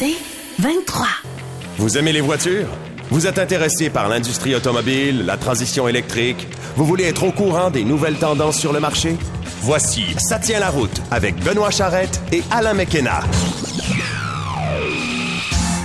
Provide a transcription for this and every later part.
C'est 23. Vous aimez les voitures? Vous êtes intéressé par l'industrie automobile, la transition électrique? Vous voulez être au courant des nouvelles tendances sur le marché? Voici Ça tient la route avec Benoît Charrette et Alain McKenna.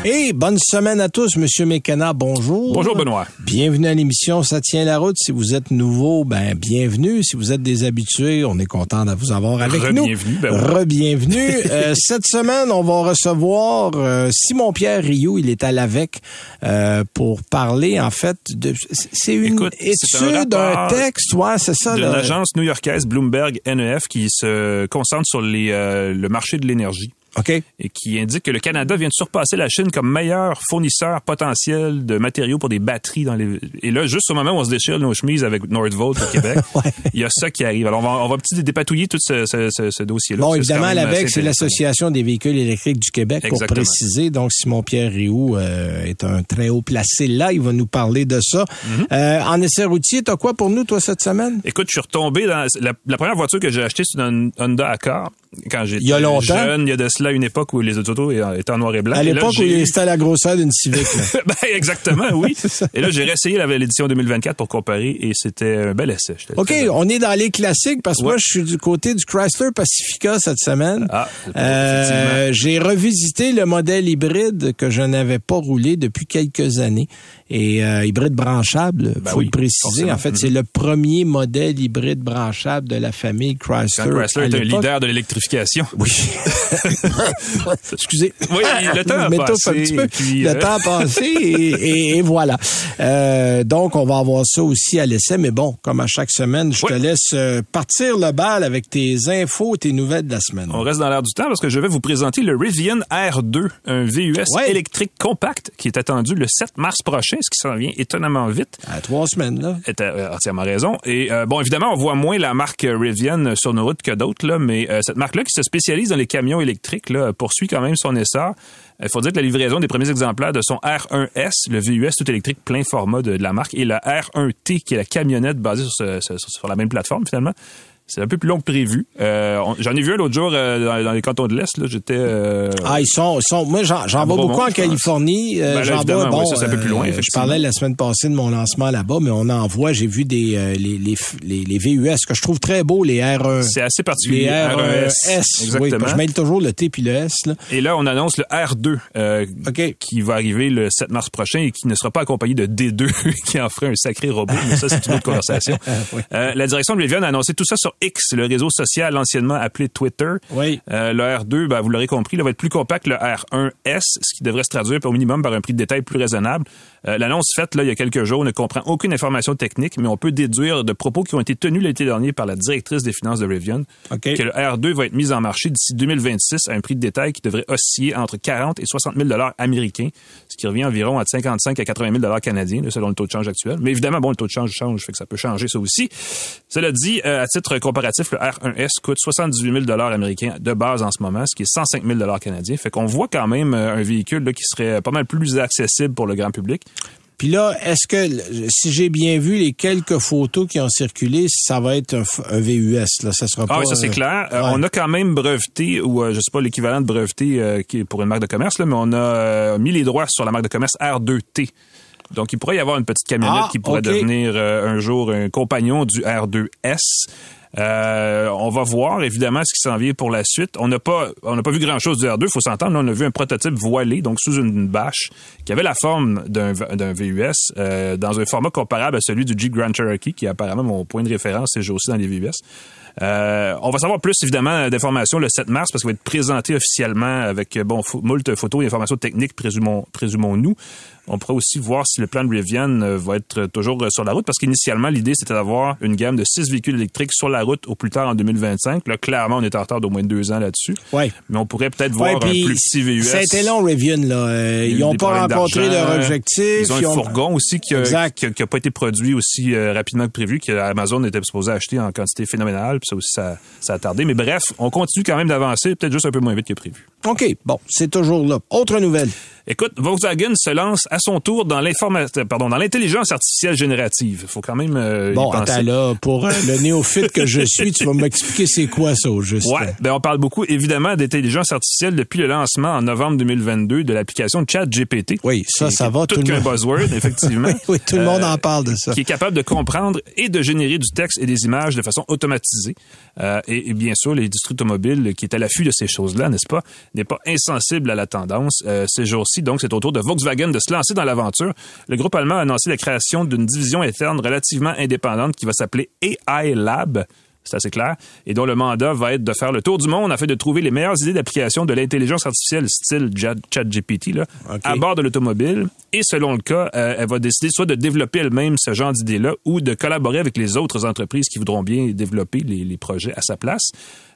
Et bonne semaine à tous, Monsieur Mécana, bonjour. Bonjour Benoît. Bienvenue à l'émission Ça tient la route. Si vous êtes nouveau, ben bienvenue. Si vous êtes des habitués, on est content de vous avoir avec nous. Re-bienvenue, ben. Re-bienvenue. Euh, cette semaine, on va recevoir euh, Simon-Pierre Rioux. Il est à l'AVEC euh, pour parler, en fait, de... C'est une Écoute, un étude, un, rapport texte, ouais, c'est ça. de l'agence new-yorkaise Bloomberg NEF qui se concentre sur les, euh, le marché de l'énergie OK? et qui indique que le Canada vient de surpasser la Chine comme meilleur fournisseur potentiel de matériaux pour des batteries dans les et là juste au moment où on se déchire nos chemises avec Nordvolt au Québec, Ouais. il y a ça qui arrive. Alors on va on va petit dépatouiller tout ce, ce, ce, ce dossier-là. Bon, évidemment, l'AVEC, c'est l'Association des véhicules électriques du Québec, pour Exactement. préciser. Donc, Simon-Pierre Rioux euh, est un très haut placé là. Il va nous parler de ça. Mm-hmm. Euh, en essai routier, t'as quoi pour nous, toi, cette semaine? Écoute, je suis retombé dans la, la première voiture que j'ai achetée, c'est une Honda Accord quand j'étais jeune. Il y a de cela une époque où les autos étaient en noir et blanc. À l'époque où c'était à la grosseur d'une Civic. là. ben, exactement, oui. Et là, j'ai réessayé l'édition 2024 pour comparer et c'était un bel essai. OK, très- on est dans les classiques parce que Ouais. moi, je suis du côté du Chrysler Pacifica cette semaine. Ah, Euh, j'ai revisité le modèle hybride que je n'avais pas roulé depuis quelques années. Et euh, hybride branchable, Ben faut oui, le préciser. En fait, c'est le premier modèle hybride branchable de la famille Chrysler. Quand Chrysler est un leader de l'électrification. Oui. Excusez. Oui, le temps a passé, un petit peu. puis, le euh, temps a passé et, et- et voilà. Euh, donc, on va avoir ça aussi à l'essai. Mais bon, comme à chaque semaine, je te laisse partir le bal avec tes infos, tes nouvelles de la semaine. On reste dans l'air du temps parce que je vais vous présenter le Rivian R2, un VUS Ouais. électrique compact qui est attendu le 7 mars prochain, ce qui s'en vient étonnamment vite. À trois semaines, là. est euh, entièrement raison. Et euh, bon, évidemment, on voit moins la marque Rivian sur nos routes que d'autres, là, mais euh, cette marque-là qui se spécialise dans les camions électriques là, poursuit quand même son essor. Il faut dire que la livraison des premiers exemplaires de son R1S, le VUS tout électrique plein format de, de la marque, et la R1T, qui est la camionnette basée sur, ce- ce- sur la même plateforme finalement, c'est un peu plus long que prévu. Euh, J'en ai vu un l'autre jour euh, dans, dans les cantons de l'Est. là, J'étais... euh, Ah, ils sont, ils sont moi, j'en, vois beaucoup en. Californie. Euh, Ben j'en vois, bon, oui, ça, c'est un peu plus loin, euh, je parlais la semaine passée de mon lancement là-bas, mais on en voit, j'ai vu des, euh, les, les, les, les VUS que je trouve très beaux, les R1. c'est assez Les particulier. R1S. R1S. Oui, Exactement. je mêle toujours le T puis le S, là. Et là, on annonce le R2 euh, OK. qui va arriver le 7 mars prochain et qui ne sera pas accompagné de D2 qui en ferait un sacré robot. Mais ça, c'est une autre conversation. Oui. Euh, la direction de Rivian a annoncé tout ça sur X, le réseau social anciennement appelé Twitter. Oui. Euh, le R2, ben, vous l'aurez compris, là, va être plus compact que le R1S, ce qui devrait se traduire au minimum par un prix de détail plus raisonnable. Euh, L'annonce faite là, il y a quelques jours ne comprend aucune information technique, mais on peut déduire de propos qui ont été tenus l'été dernier par la directrice des finances de Rivian OK. que le R2 va être mis en marché d'ici 2026 à un prix de détail qui devrait osciller entre 40 et 60 000 dollars américains, ce qui revient environ à 55 à 80 000 dollars canadiens, là, selon le taux de change actuel. Mais évidemment, bon, le taux de change change, fait que ça peut changer ça aussi. Cela dit, euh, à titre comparatif, le R1S coûte 78 000 dollars américains de base en ce moment, ce qui est 105 000 dollars canadiens. Fait qu'on voit quand même euh, un véhicule là, qui serait pas mal plus accessible pour le grand public. Puis là, est-ce que, si j'ai bien vu les quelques photos qui ont circulé, ça va être un, VUS, là, ça sera pas... Ah oui, ça c'est euh, clair. Euh, ouais. On a quand même breveté, ou euh, je sais pas l'équivalent de breveté euh, qui est pour une marque de commerce, là, mais on a mis les droits sur la marque de commerce R2T. Donc, il pourrait y avoir une petite camionnette Ah, qui pourrait devenir euh, un jour un compagnon du R2S. Euh, on va voir évidemment ce qui s'en vient pour la suite. On n'a pas, on n'a pas vu grand chose du R2, faut s'entendre. On a vu un prototype voilé, donc sous une bâche, qui avait la forme d'un d'un VUS, euh, dans un format comparable à celui du Jeep Grand Cherokee, qui est apparemment mon point de référence ces jours-ci dans les VUS. Euh, on va savoir plus évidemment d'informations le 7 mars parce qu'il va être présenté officiellement avec bon moult photos et informations techniques présumons présumons-nous. On pourrait aussi voir si le plan de Rivian euh, va être toujours euh, sur la route parce qu'initialement, l'idée, c'était d'avoir une gamme de six véhicules électriques sur la route au plus tard en 2025. Là, clairement, on est en retard d'au moins deux ans là-dessus. Ouais. Mais on pourrait peut-être voir un plus petit VUS. Ça a été long, Rivian, là. Euh, ils n'ont pas rencontré leur objectif. Ils ont un fourgon aussi qui n'a pas été produit aussi rapidement que prévu, que Amazon était supposé acheter en quantité phénoménale. Puis ça aussi, ça, ça a tardé. Mais bref, on continue quand même d'avancer, peut-être juste un peu moins vite que prévu. OK. Bon, c'est toujours là. Autre nouvelle. Écoute, Volkswagen se lance à son tour dans pardon, dans l'intelligence artificielle générative. Il faut quand même euh, bon, attends là, pour euh, le néophyte que je suis, tu vas m'expliquer c'est quoi ça au juste. Ouais, ben on parle beaucoup évidemment d'intelligence artificielle depuis le lancement en novembre 2022 de l'application ChatGPT. Oui, ça, ça va. Tout, tout qu'un buzzword, effectivement. oui, tout le monde en parle de ça. Qui est capable de comprendre et de générer du texte et des images de façon automatisée. Euh, et, bien sûr, l'industrie automobile qui est à l'affût de ces choses-là, n'est-ce pas, n'est pas insensible à la tendance euh, ces jours-ci. Donc, c'est au tour de Volkswagen de se lancer dans l'aventure. Le groupe allemand a annoncé la création d'une division interne relativement indépendante qui va s'appeler AI Lab c'est assez clair, et dont le mandat va être de faire le tour du monde afin de trouver les meilleures idées d'application de l'intelligence artificielle style ChatGPT là, à bord de l'automobile. Et selon le cas, euh, elle va décider soit de développer elle-même ce genre d'idées-là ou de collaborer avec les autres entreprises qui voudront bien développer les, les projets à sa place.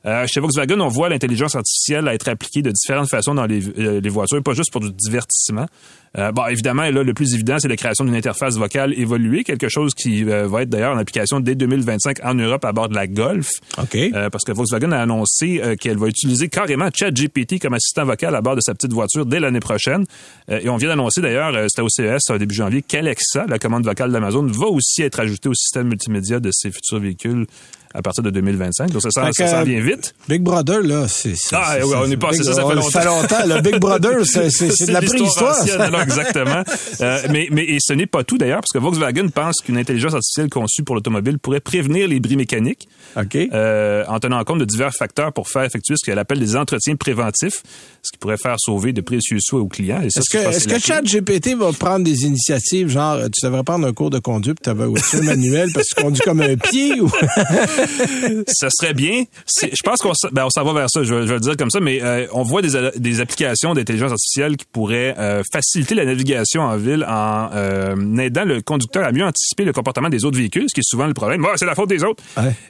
Euh, chez Volkswagen, on voit l'intelligence artificielle être appliquée de différentes façons dans les, euh, les voitures, pas juste pour du divertissement. Euh, bon, évidemment, là, le plus évident, c'est la création d'une interface vocale évoluée, quelque chose qui euh, va être d'ailleurs en application dès 2025 en Europe à bord de la Golf. OK. Euh, parce que Volkswagen a annoncé qu'elle va utiliser carrément ChatGPT comme assistant vocal à bord de sa petite voiture dès l'année prochaine. et on vient d'annoncer d'ailleurs, c'était au CES début janvier, qu'Alexa, la commande vocale d'Amazon, va aussi être ajoutée au système multimédia de ses futurs véhicules à partir de 2025. Donc, ça, ça, ça vient vite. Big Brother, là, c'est... Ah, ouais, on est passé ça, ça fait longtemps. Ça fait longtemps. Le Big Brother, c'est de la préhistoire. exactement. euh, mais, mais et ce n'est pas tout, d'ailleurs, parce que Volkswagen pense qu'une intelligence artificielle conçue pour l'automobile pourrait prévenir les bris mécaniques OK. Euh, en tenant compte de divers facteurs pour faire effectuer ce qu'elle appelle des entretiens préventifs, ce qui pourrait faire sauver de précieux soins aux clients. Est-ce que, est-ce que ChatGPT va prendre des initiatives, genre, tu devrais prendre un cours de conduite, tu avais aussi un manuel parce que tu conduis comme un pied ou... ça serait bien. Je pense qu'on ben, on s'en va vers ça, je vais, je vais, le dire comme ça, mais euh, on voit des, des applications d'intelligence artificielle qui pourraient euh, faciliter la navigation en ville en aidant le conducteur à mieux anticiper le comportement des autres véhicules, ce qui est souvent le problème. c'est la faute des autres.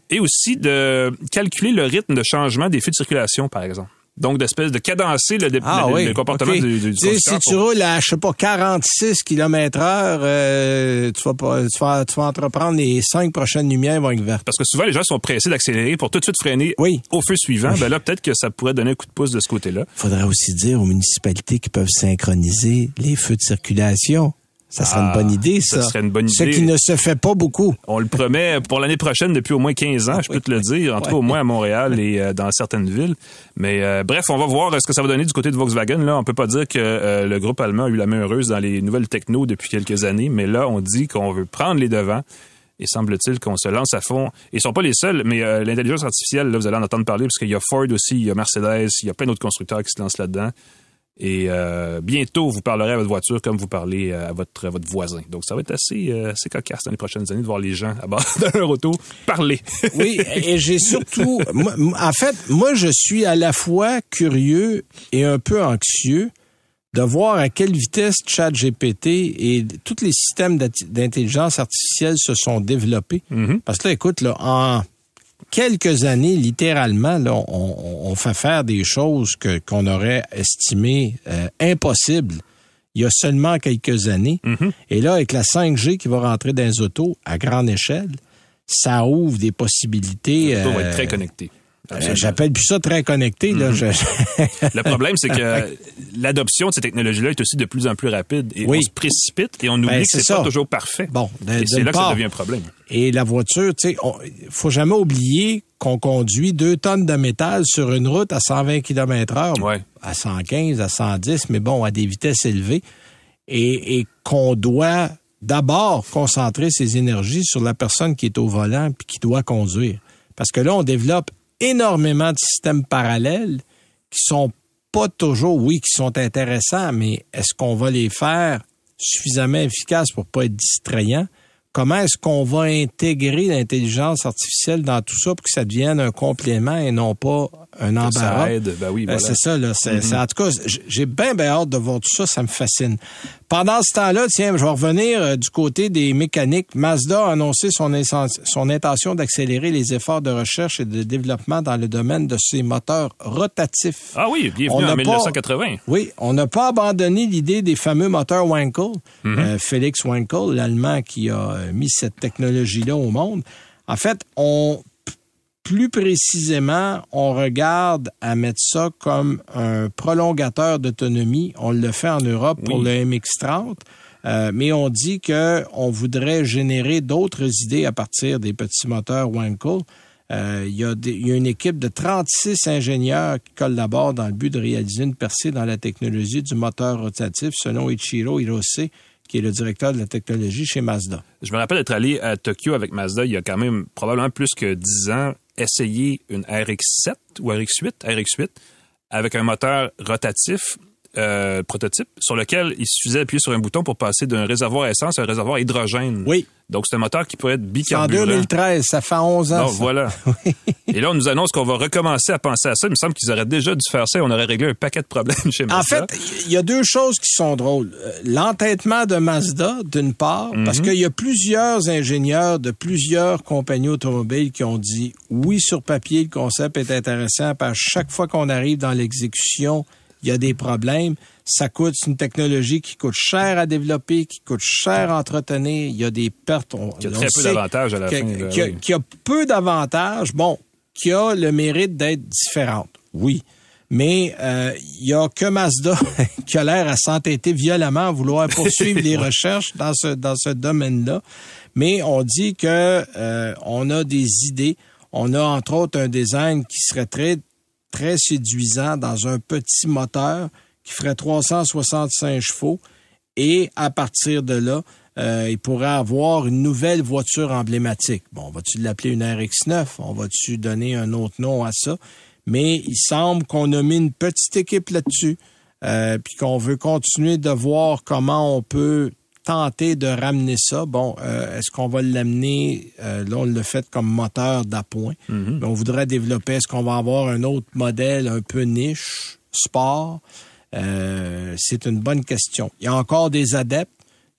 Et aussi de calculer le rythme de changement des feux de circulation, par exemple. Donc, d'espèce de cadencer le, ah le, comportement du, du Si tu roules à, je sais pas, 46 km heure, euh, tu, vas pas, tu, vas, tu vas entreprendre les cinq prochaines lumières vont être vertes. Parce que souvent, les gens sont pressés d'accélérer pour tout de suite freiner oui. au feu suivant. Ben là, peut-être que ça pourrait donner un coup de pouce de ce côté-là. Faudrait aussi dire aux municipalités qui peuvent synchroniser les feux de circulation. Ça serait une bonne idée, ça. Ça serait une bonne idée. Ce qui ne se fait pas beaucoup. On le promet pour l'année prochaine depuis au moins 15 ans, je peux te le dire, en tout cas au moins à Montréal et euh, dans certaines villes. Mais euh, bref, on va voir ce que ça va donner du côté de Volkswagen? Là, on peut pas dire que euh, le groupe allemand a eu la main heureuse dans les nouvelles techno depuis quelques années, mais là, on dit qu'on veut prendre les devants. Et semble-t-il qu'on se lance à fond. Ils sont pas les seuls, mais l'intelligence artificielle, là, vous allez en entendre parler, parce qu'il y a Ford aussi, il y a Mercedes, il y a plein d'autres constructeurs qui se lancent là-dedans. Et euh, bientôt, vous parlerez à votre voiture comme vous parlez euh, à votre, votre voisin. Donc, ça va être assez, euh, assez cocasse dans les prochaines années de voir les gens à bord de leur auto parler. oui, et j'ai surtout... en fait, moi, je suis à la fois curieux et un peu anxieux de voir à quelle vitesse ChatGPT et tous les systèmes d'intelligence artificielle se sont développés. Mm-hmm. Parce que là, écoute, là, en quelques années, littéralement, là, on, fait faire des choses que qu'on aurait estimées euh, impossibles il y a seulement quelques années. Mm-hmm. Et là, avec la 5G qui va rentrer dans les autos à grande échelle, ça ouvre des possibilités. L'auto va être très euh, connecté. Euh, j'appelle plus ça très connecté. Là. Mm-hmm. le problème, c'est que l'adoption de ces technologies-là est aussi de plus en plus rapide. Et on se précipite et on oublie ben, que c'est pas toujours parfait. Bon, et c'est là que ça devient un problème. Et la voiture, tu sais, faut jamais oublier qu'on conduit deux tonnes de métal sur une route à 120 km heure. À 115, à 110, mais bon, à des vitesses élevées. Et, et qu'on doit d'abord concentrer ses énergies sur la personne qui est au volant puis qui doit conduire. Parce que là, on développe énormément de systèmes parallèles qui sont pas toujours, oui, qui sont intéressants, mais est-ce qu'on va les faire suffisamment efficaces pour pas être distrayants, comment est-ce qu'on va intégrer l'intelligence artificielle dans tout ça pour que ça devienne un complément et non pas un embarras. Ça aide, ben oui, ben, c'est ça, là. C'est, en tout cas, j'ai bien, bien hâte de voir tout ça. Ça me fascine. Pendant ce temps-là, tiens, je vais revenir euh, du côté des mécaniques. Mazda a annoncé son, son intention d'accélérer les efforts de recherche et de développement dans le domaine de ses moteurs rotatifs. Ah oui, bienvenue en 1980. oui, on n'a pas abandonné l'idée des fameux moteurs Wankel. Mm-hmm. Euh, Félix Wankel, l'Allemand qui a euh, mis cette technologie-là au monde. En fait, on plus précisément, on regarde à mettre ça comme un prolongateur d'autonomie. On le fait en Europe pour le MX-30. Euh, mais on dit qu'on voudrait générer d'autres idées à partir des petits moteurs Wankel. Euh, il, y a une équipe de 36 ingénieurs qui collaborent dans le but de réaliser une percée dans la technologie du moteur rotatif, selon Ichiro Hirose, qui est le directeur de la technologie chez Mazda. Je me rappelle d'être allé à Tokyo avec Mazda il y a quand même probablement plus que 10 ans essayer une RX7 ou RX8, RX8 avec un moteur rotatif euh, prototype sur lequel il suffisait d'appuyer sur un bouton pour passer d'un réservoir essence à un réservoir hydrogène. Oui. Donc, c'est un moteur qui pourrait être bicarburant. En 2013, ça fait 11 ans. Voilà. Et là, on nous annonce qu'on va recommencer à penser à ça. Il me semble qu'ils auraient déjà dû faire ça et on aurait réglé un paquet de problèmes chez Mazda. En fait, il y a deux choses qui sont drôles. Euh, l'entêtement de Mazda, d'une part, parce mhm. qu'il y a plusieurs ingénieurs de plusieurs compagnies automobiles qui ont dit oui, sur papier, le concept est intéressant, parce que chaque fois qu'on arrive dans l'exécution, il y a des problèmes. Ça coûte une technologie qui coûte cher à développer, qui coûte cher à entretenir. Il y a des pertes. On, qui a très peu d'avantages à la fin. qui, a, peu d'avantages, bon, qui a le mérite d'être différente. Oui. Mais euh, il y a que Mazda qui a l'air à s'entêter violemment à vouloir poursuivre les recherches dans ce dans ce domaine-là. Mais on dit que euh, on a des idées. On a entre autres un design qui serait très très séduisant dans un petit moteur qui ferait 365 chevaux. Et à partir de là, euh, il pourrait avoir une nouvelle voiture emblématique. Bon, on va-tu l'appeler une RX9? On va-tu donner un autre nom à ça? Mais il semble qu'on a mis une petite équipe là-dessus, euh, puis qu'on veut continuer de voir comment on peut tenter de ramener ça. Bon, euh, est-ce qu'on va l'amener, euh, là on le fait comme moteur d'appoint, mhm. mais on voudrait développer, est-ce qu'on va avoir un autre modèle un peu niche, sport? Euh, c'est une bonne question. Il y a encore des adeptes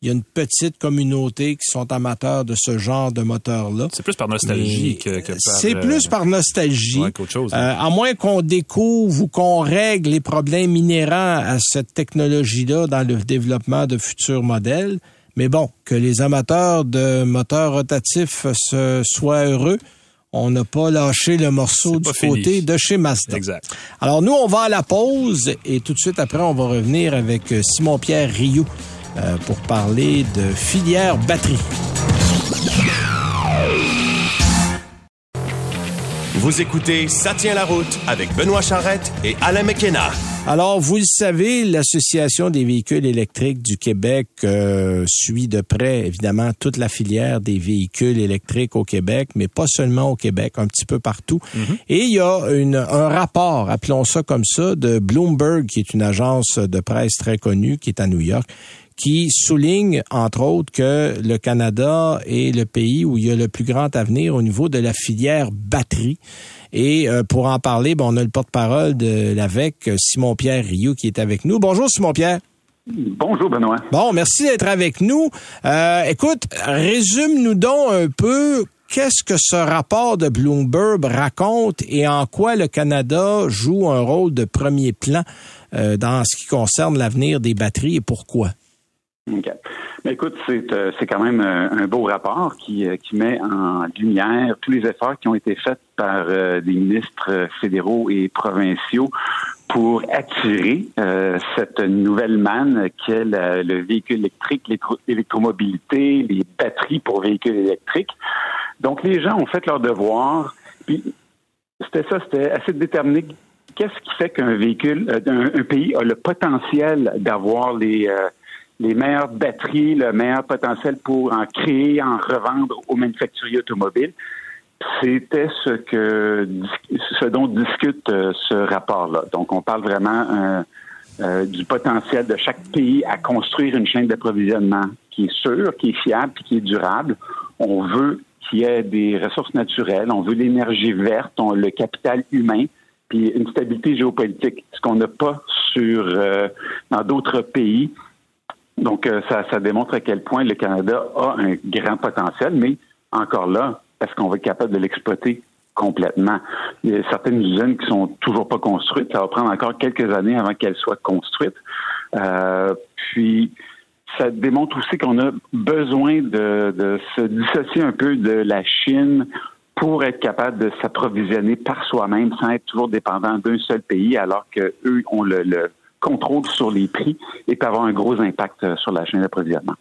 il y a une petite communauté qui sont amateurs de ce genre de moteur-là. C'est plus par nostalgie que, par... C'est plus par nostalgie. Ouais, chose, hein. à moins qu'on découvre ou qu'on règle les problèmes inhérents à cette technologie-là dans le développement de futurs modèles. Mais bon, que les amateurs de moteurs rotatifs se, soient heureux, on n'a pas lâché le morceau du côté de chez Mazda. Exact. Alors nous, on va à la pause et tout de suite après, on va revenir avec Simon-Pierre Rioux euh, pour parler de filière batterie. Vous écoutez Ça tient la route avec Benoît Charrette et Alain McKenna. Alors, vous le savez, l'Association des véhicules électriques du Québec euh, suit de près, évidemment, toute la filière des véhicules électriques au Québec, mais pas seulement au Québec, un petit peu partout. Mhm. Et il y a un rapport, appelons ça comme ça, de Bloomberg, qui est une agence de presse très connue, qui est à New York, qui souligne, entre autres, que le Canada est le pays où il y a le plus grand avenir au niveau de la filière batterie. Et euh, pour en parler, on a le porte-parole de l'AVEC, Simon-Pierre Rioux, qui est avec nous. Bonjour, Simon-Pierre. Bonjour, Benoît. Bon, merci d'être avec nous. Euh, écoute, résume-nous donc un peu qu'est-ce que ce rapport de Bloomberg raconte et en quoi le Canada joue un rôle de premier plan euh, dans ce qui concerne l'avenir des batteries et pourquoi? Mais écoute, c'est, euh, quand même euh, un beau rapport qui, euh, qui met en lumière tous les efforts qui ont été faits par des ministres fédéraux et provinciaux pour attirer cette nouvelle manne qu'est le véhicule électrique, l'électromobilité, les batteries pour véhicules électriques. Donc, les gens ont fait leur devoir. C'était ça, c'était assez déterminé qu'est-ce qui fait qu'un véhicule, un, pays a le potentiel d'avoir les, les meilleures batteries, le meilleur potentiel pour en créer, en revendre aux manufacturiers automobiles. C'était ce que ce dont discute euh, ce rapport-là. Donc, on parle vraiment euh, euh, du potentiel de chaque pays à construire une chaîne d'approvisionnement qui est sûr, qui est fiable, puis qui est durable. On veut qu'il y ait des ressources naturelles, on veut l'énergie verte, on, le capital humain, puis une stabilité géopolitique, ce qu'on n'a pas sur euh, dans d'autres pays. Donc, euh, ça, ça démontre à quel point le Canada a un grand potentiel, mais encore là, est-ce qu'on va être capable de l'exploiter complètement? Il y a certaines usines qui sont toujours pas construites. Ça va prendre encore quelques années avant qu'elles soient construites. Euh, puis, ça démontre aussi qu'on a besoin de, de, se dissocier un peu de la Chine pour être capable de s'approvisionner par soi-même sans être toujours dépendant d'un seul pays, alors qu'eux ont le, le contrôle sur les prix et peut avoir un gros impact sur la chaîne d'approvisionnement.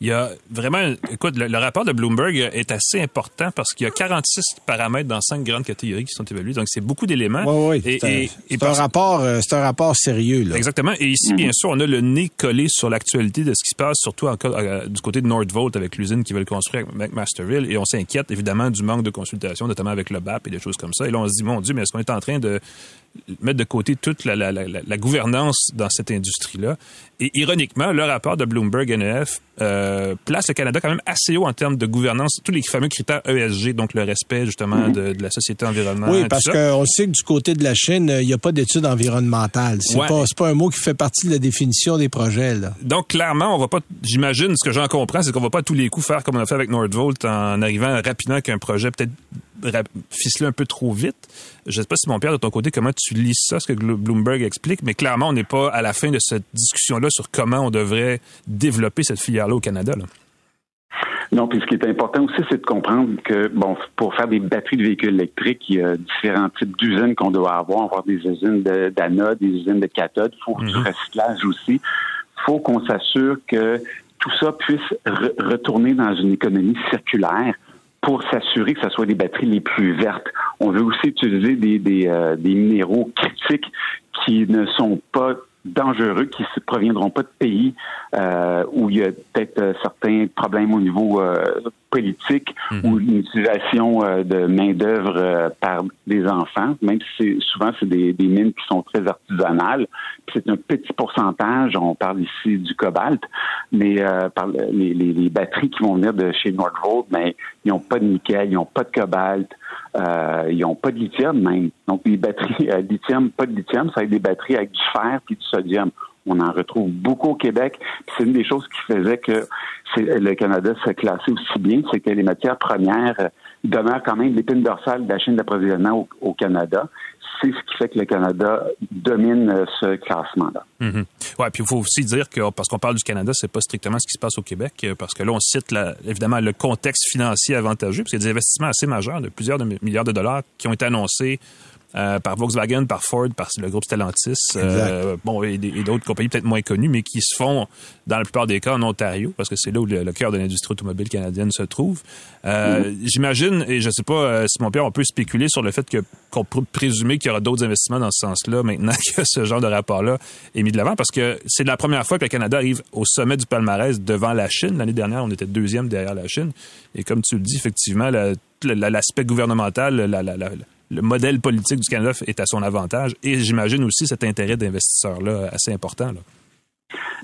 Il y a vraiment, écoute, le, rapport de Bloomberg est assez important parce qu'il y a 46 paramètres dans cinq grandes catégories qui sont évalués. Donc, c'est beaucoup d'éléments. Oui, oui. C'est un, rapport, euh, c'est un rapport sérieux, là. Exactement. Et ici, bien sûr, on a le nez collé sur l'actualité de ce qui se passe, surtout euh, du côté de Nordvolt avec l'usine qui veulent construire avec McMasterville. Et on s'inquiète, évidemment, du manque de consultation, notamment avec le BAP et des choses comme ça. Et là, on se dit, mon Dieu, mais est-ce qu'on est en train de mettre de côté toute la, la, la, la gouvernance dans cette industrie-là? Et ironiquement, le rapport de Bloomberg NEF euh, place le Canada quand même assez haut en termes de gouvernance, tous les fameux critères ESG, donc le respect justement de, de la société environnementale. Oui, parce qu'on sait que du côté de la Chine, il n'y a pas d'études environnementales. C'est ouais. pas, pas un mot qui fait partie de la définition des projets. Là. Donc clairement, on va pas, j'imagine, ce que j'en comprends, c'est qu'on va pas à tous les coups faire comme on a fait avec Nordvolt en arrivant rapidement avec un projet peut-être ficeler un peu trop vite. Je ne sais pas si mon père de ton côté comment tu lis ça, ce que Bloomberg explique, mais clairement on n'est pas à la fin de cette discussion-là sur comment on devrait développer cette filière-là au Canada. Là. Non, puis ce qui est important aussi, c'est de comprendre que, bon, pour faire des batteries de véhicules électriques, il y a différents types d'usines qu'on doit avoir. On va avoir des usines d'anode, des usines de cathode. Il faut mm -hmm. du recyclage aussi. Il faut qu'on s'assure que tout ça puisse re retourner dans une économie circulaire pour s'assurer que ce soit des batteries les plus vertes. On veut aussi utiliser des, des, euh, des minéraux critiques qui ne sont pas dangereux, qui ne proviendront pas de pays euh, où il y a peut-être euh, certains problèmes au niveau euh, politique ou une utilisation euh, de main-d'œuvre euh, par des enfants, même si souvent c'est des, des, mines qui sont très artisanales. C'est un petit pourcentage, on parle ici du cobalt, mais euh, par les, les, les, batteries qui vont venir de chez Nordvolt, mais ils n'ont pas de nickel, ils n'ont pas de cobalt, ils n'ont pas de lithium même. Donc les batteries à lithium, pas de lithium, ça va être des batteries avec du fer et du sodium. On en retrouve beaucoup au Québec. C'est une des choses qui faisait que le Canada se classait aussi bien, c'est que les matières premières demeurent quand même l'épine dorsale de la chaîne d'approvisionnement au, Canada. C'est ce qui fait que le Canada domine ce classement-là. Mm. Ouais, puis il faut aussi dire que parce qu'on parle du Canada, c'est pas strictement ce qui se passe au Québec, parce que là on cite évidemment le contexte financier avantageux, parce qu'il y a des investissements assez majeurs de plusieurs milliards de dollars qui ont été annoncés euh, par Volkswagen, par Ford, par le groupe Stellantis, euh, bon, et, et d'autres compagnies peut-être moins connues, mais qui se font dans la plupart des cas en Ontario, parce que c'est là où le, le cœur de l'industrie automobile canadienne se trouve. Euh, mm -hmm. J'imagine, et je sais pas euh, si mon père, on peut spéculer sur le fait que qu'on peut présumer qu'il y aura d'autres investissements dans ce sens-là maintenant que ce genre de rapport-là est mis de l'avant, parce que c'est la première fois que le Canada arrive au sommet du palmarès devant la Chine. L'année dernière, on était deuxième derrière la Chine. Et comme tu le dis, effectivement, l'aspect gouvernemental, la, la, la, le modèle politique du Canada est à son avantage et j'imagine aussi cet intérêt d'investisseurs-là assez important. Là.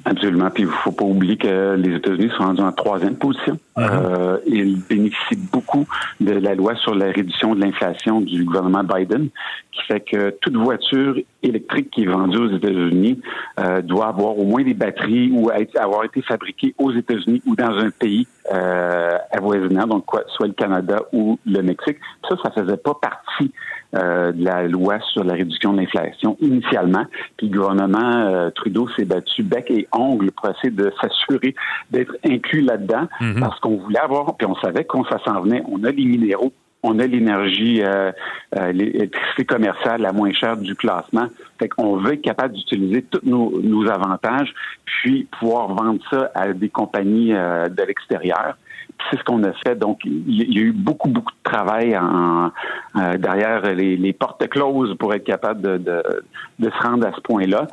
Absolument. Puis il ne faut pas oublier que les États-Unis sont rendus en troisième position. -hmm. euh, ils bénéficient beaucoup de la loi sur la réduction de l'inflation du gouvernement Biden, qui fait que toute voiture électrique qui est vendue aux États-Unis euh, doit avoir au moins des batteries ou être, avoir été fabriquée aux États-Unis ou dans un pays euh, avoisinant, donc quoi, soit le Canada ou le Mexique. Ça, ça faisait pas partie euh, de la loi sur la réduction de l'inflation initialement. Puis le gouvernement euh, Trudeau s'est battu bec et ongle pour essayer de s'assurer d'être inclus là-dedans mm -hmm. parce qu'on voulait avoir, puis on savait qu'on ça s'en venait, on a les minéraux on a l'énergie, euh, euh, l'électricité commerciale la moins chère du classement. Fait qu'on veut être capable d'utiliser tous nos, avantages, puis pouvoir vendre ça à des compagnies euh, de l'extérieur. C'est ce qu'on a fait. Donc, il y a eu beaucoup, beaucoup de travail euh, derrière les, portes closes pour être capable de, de, de se rendre à ce point-là.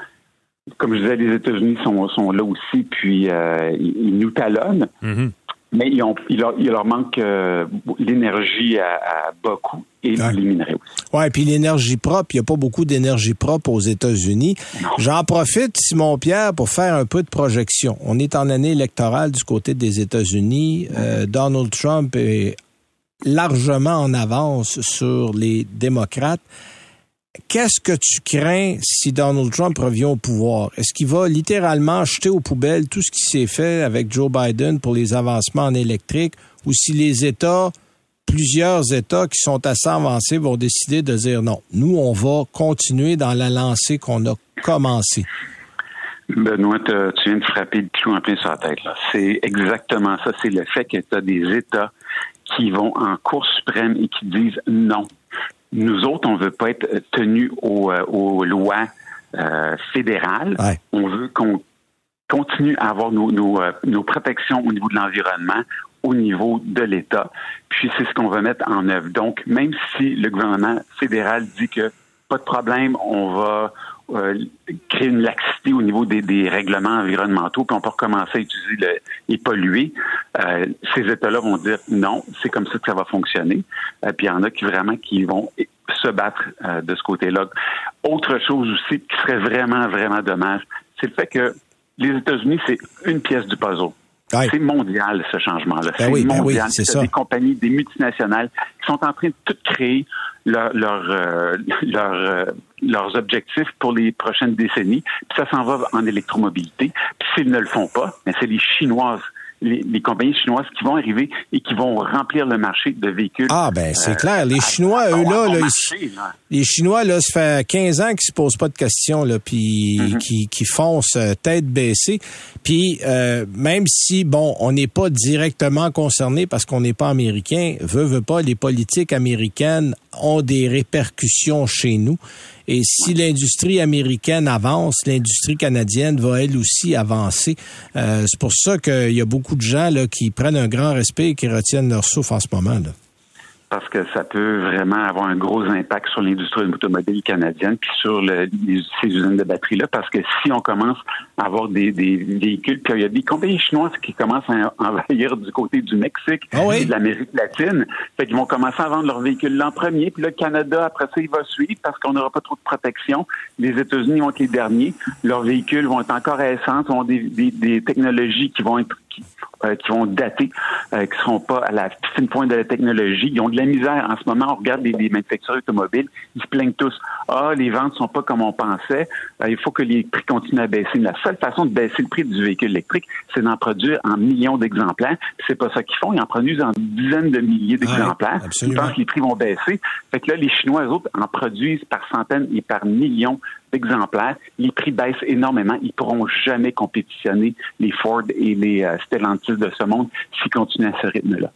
Comme je disais, les États-Unis sont, là aussi, puis euh, ils nous talonnent. Mm -hmm. Mais ils ont, il, leur, manque euh, l'énergie à, à, bas coût et les minerais aussi. Oui, puis l'énergie propre, il n'y a pas beaucoup d'énergie propre aux États-Unis. J'en profite, Simon Pierre, pour faire un peu de projection. On est en année électorale du côté des États-Unis. Euh, Donald Trump est largement en avance sur les démocrates. Qu'est-ce que tu crains si Donald Trump revient au pouvoir? Est-ce qu'il va littéralement jeter aux poubelles tout ce qui s'est fait avec Joe Biden pour les avancements en électrique ou si les États, plusieurs États qui sont assez avancés vont décider de dire non, nous, on va continuer dans la lancée qu'on a commencée? Benoît, tu viens de frapper le clou en plein sur la tête. C'est exactement ça. C'est le fait que tu as des États qui vont en Cour suprême et qui disent non nous autres, on veut pas être tenus aux, euh, aux lois euh, fédérales. On veut qu'on continue à avoir nos, nos, euh, nos protections au niveau de l'environnement, au niveau de l'État. Puis c'est ce qu'on va mettre en œuvre. Donc, même si le gouvernement fédéral dit que pas de problème, on va euh, créer une laxité au niveau des, des, règlements environnementaux, puis on peut recommencer à utiliser le, et polluer, euh, ces États-là vont dire non, c'est comme ça que ça va fonctionner. Euh, puis il y en a qui vraiment qui vont se battre euh, de ce côté-là. Autre chose aussi qui serait vraiment, vraiment dommage, c'est le fait que les États-Unis, c'est une pièce du puzzle. C'est mondial, ce changement-là. Ben c'est ben mondial. c'est ça. des compagnies, des multinationales qui sont en train de tout créer leur, leur, euh, euh, leurs objectifs pour les prochaines décennies. Puis ça s'en va en électromobilité. Puis s'ils ne le font pas, c'est les Chinoises les, compagnies chinoises qui vont arriver et qui vont remplir le marché de véhicules. Ah ben c'est euh, clair, les Chinois eux là, les Chinois là, ça fait 15 ans qu'ils se posent pas de questions là, puis mm-hmm. qui, qui foncent tête baissée. Puis euh, même si bon, on n'est pas directement concerné parce qu'on n'est pas américain, veut veut pas, les politiques américaines ont des répercussions chez nous. Et si l'industrie américaine avance, l'industrie canadienne va elle aussi avancer. Euh, c'est pour ça qu'il y a beaucoup de gens là, qui prennent un grand respect et qui retiennent leur souffle en ce moment. Là parce que ça peut vraiment avoir un gros impact sur l'industrie automobile canadienne puis sur le, ces usines de batteries-là, parce que si on commence à avoir des, des véhicules, puis il y a des compagnies chinoises qui commencent à envahir du côté du Mexique ah et de l'Amérique latine, fait qu'ils vont commencer à vendre leurs véhicules l'an premier, puis le Canada, après ça, il va suivre parce qu'on n'aura pas trop de protection. Les États-Unis vont être les derniers. Leurs véhicules vont être encore à essence, vont des, des, des technologies qui vont être euh, qui vont dater, euh, qui seront pas à la fine pointe de la technologie. Ils ont de la misère en ce moment. On regarde les, les manufacturiers automobiles, ils se plaignent tous. Ah, les ventes sont pas comme on pensait. Euh, il faut que les prix continuent à baisser. La seule façon de baisser le prix du véhicule électrique, c'est d'en produire en millions d'exemplaires. C'est pas ça qu'ils font. Ils en produisent en dizaines de milliers d'exemplaires. ils pensent que les prix vont baisser. Fait que là, les Chinois, eux autres, en produisent par centaines et par millions d'exemplaires. Les prix baissent énormément. Ils pourront jamais compétitionner les Ford et les euh, Stellantis de ce monde s'ils continuent à ce rythme-là.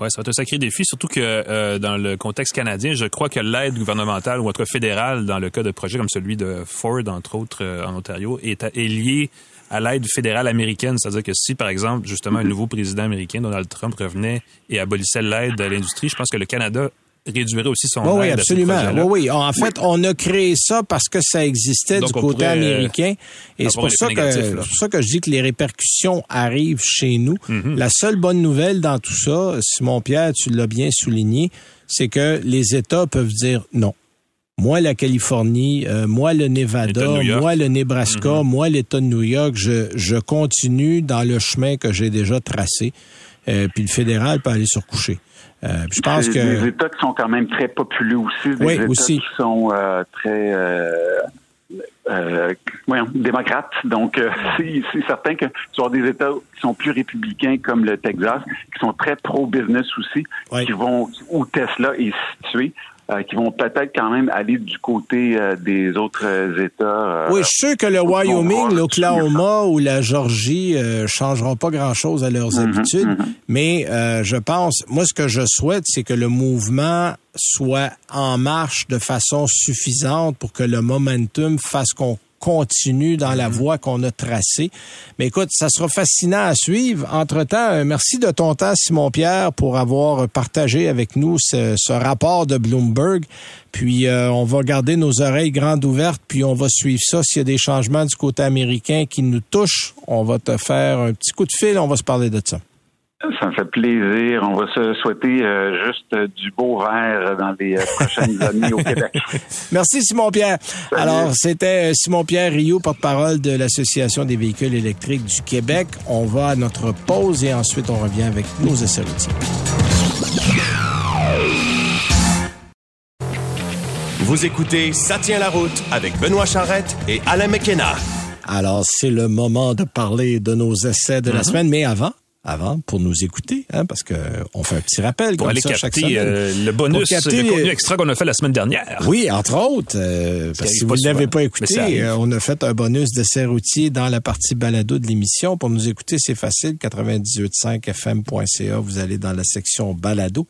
Oui, ça va être un sacré défi, surtout que euh, dans le contexte canadien, je crois que l'aide gouvernementale ou en tout fédérale, dans le cas de projets comme celui de Ford, entre autres, euh, en Ontario, est, est liée à l'aide fédérale américaine. C'est-à-dire que si, par exemple, justement, un nouveau président américain, Donald Trump, revenait et abolissait l'aide à l'industrie, je pense que le Canada réduirait aussi son oui, Oui, absolument. Oui, oui. En fait, on a créé ça parce que ça existait du côté américain. Et c'est pour, ça que, pour ça que je dis que les répercussions arrivent chez nous. Mm-hmm. La seule bonne nouvelle dans tout ça, Simon Pierre, tu l'as bien souligné, c'est que les États peuvent dire non. Moi, la Californie, euh, moi, le Nevada, moi, le Nebraska, mm-hmm. moi, l'État de New York, je, je continue dans le chemin que j'ai déjà tracé. Euh, puis le fédéral peut aller se recoucher. Euh, je pense que des États qui sont quand même très populaires aussi, des oui, États aussi. qui sont euh, très euh, euh, démocrates. Donc, c'est certain que tu as des États qui sont plus républicains comme le Texas, qui sont très pro-business aussi, qui vont où Tesla est situé. Euh, qui vont peut-être quand même aller du côté euh, des autres euh, États. oui, je suis sûr que le Wyoming, l'Oklahoma ou la Georgie ne changeront pas grand-chose à leurs mm-hmm, habitudes, mm-hmm. mais je pense, moi, ce que je souhaite, c'est que le mouvement soit en marche de façon suffisante pour que le momentum fasse qu'on continue dans la mhm. voie qu'on a tracée. Mais écoute, ça sera fascinant à suivre. Entre-temps, euh, merci de ton temps, Simon-Pierre, pour avoir partagé avec nous ce, rapport de Bloomberg. Puis euh, on va garder nos oreilles grandes ouvertes, puis on va suivre ça. S'il y a des changements du côté américain qui nous touchent, on va te faire un petit coup de fil, on va se parler de ça. Ça me fait plaisir. On va se souhaiter euh, juste du beau vert dans les euh, prochaines années au Québec. Merci, Simon-Pierre. Alors, c'était Simon-Pierre Rio, porte-parole de l'Association des véhicules électriques du Québec. On va à notre pause et ensuite on revient avec nos essais routiers. Vous écoutez Ça tient la route avec Benoît Charrette et Alain McKenna. Alors, c'est le moment de parler de nos essais de la Mhm. semaine, mais avant, avant, pour nous écouter, hein, parce que on fait un petit rappel Pour comme aller ça chaque capter semaine. euh, le bonus, Pour capter, le contenu extra qu'on a fait la semaine dernière. Oui, entre autres, euh, parce que si vous ne l'avez pas écouté, euh, on a fait un bonus d'essai routier dans la partie balado de l'émission. Pour nous écouter, c'est facile, 98.5fm.ca. Vous allez dans la section balado.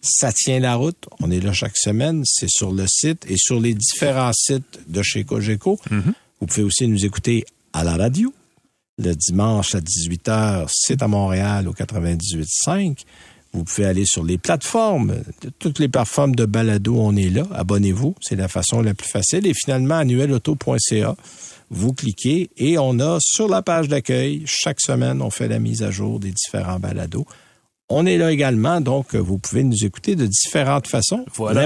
Ça tient la route. On est là chaque semaine. C'est sur le site et sur les différents sites de chez Cogeco. Mm-hmm. Vous pouvez aussi nous écouter à la radio. Le dimanche à 18h, c'est à Montréal au 98.5. Vous pouvez aller sur les plateformes. Toutes les plateformes de balado, on est là. Abonnez-vous. C'est la façon la plus facile. Et finalement, annuelauto.ca. Vous cliquez et on a sur la page d'accueil, chaque semaine, on fait la mise à jour des différents balados. On est là également, donc vous pouvez nous écouter de différentes façons. Voilà.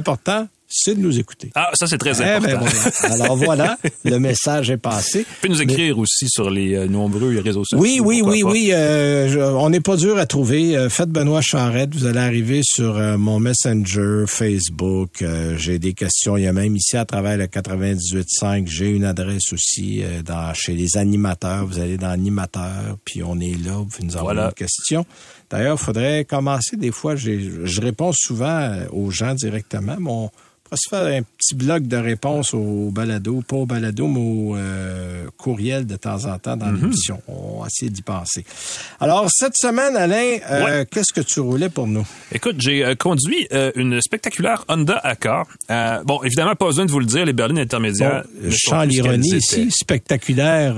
C'est de nous écouter. Ah, ça, c'est très Eh important. ben voilà. Alors voilà, le message est passé. Tu peux nous écrire aussi sur les euh, nombreux réseaux sociaux. Oui, oui, oui, pas. oui. euh, je- on n'est pas dur à trouver. Euh, faites Benoît Charrette. Vous allez arriver sur euh, mon Messenger, Facebook. J'ai des questions. Il y a même ici à travers le 98.5, j'ai une adresse aussi dans, chez les animateurs. Vous allez dans animateurs, puis on est là. Vous pouvez nous envoyer Voilà. une question. D'ailleurs, il faudrait commencer. Des fois, je réponds souvent aux gens directement. Mon on va se faire un petit bloc de réponse au balado, pas au balado, mais au euh, courriel de temps en temps dans Mhm. l'émission. On va essayer d'y penser. Alors, cette semaine, Alain, euh, Ouais. qu'est-ce que tu roulais pour nous? Écoute, j'ai euh, conduit une spectaculaire Honda Accord. Bon, évidemment, pas besoin de vous le dire, les berlines intermédiaires. Bon, je sens l'ironie ici, spectaculaire.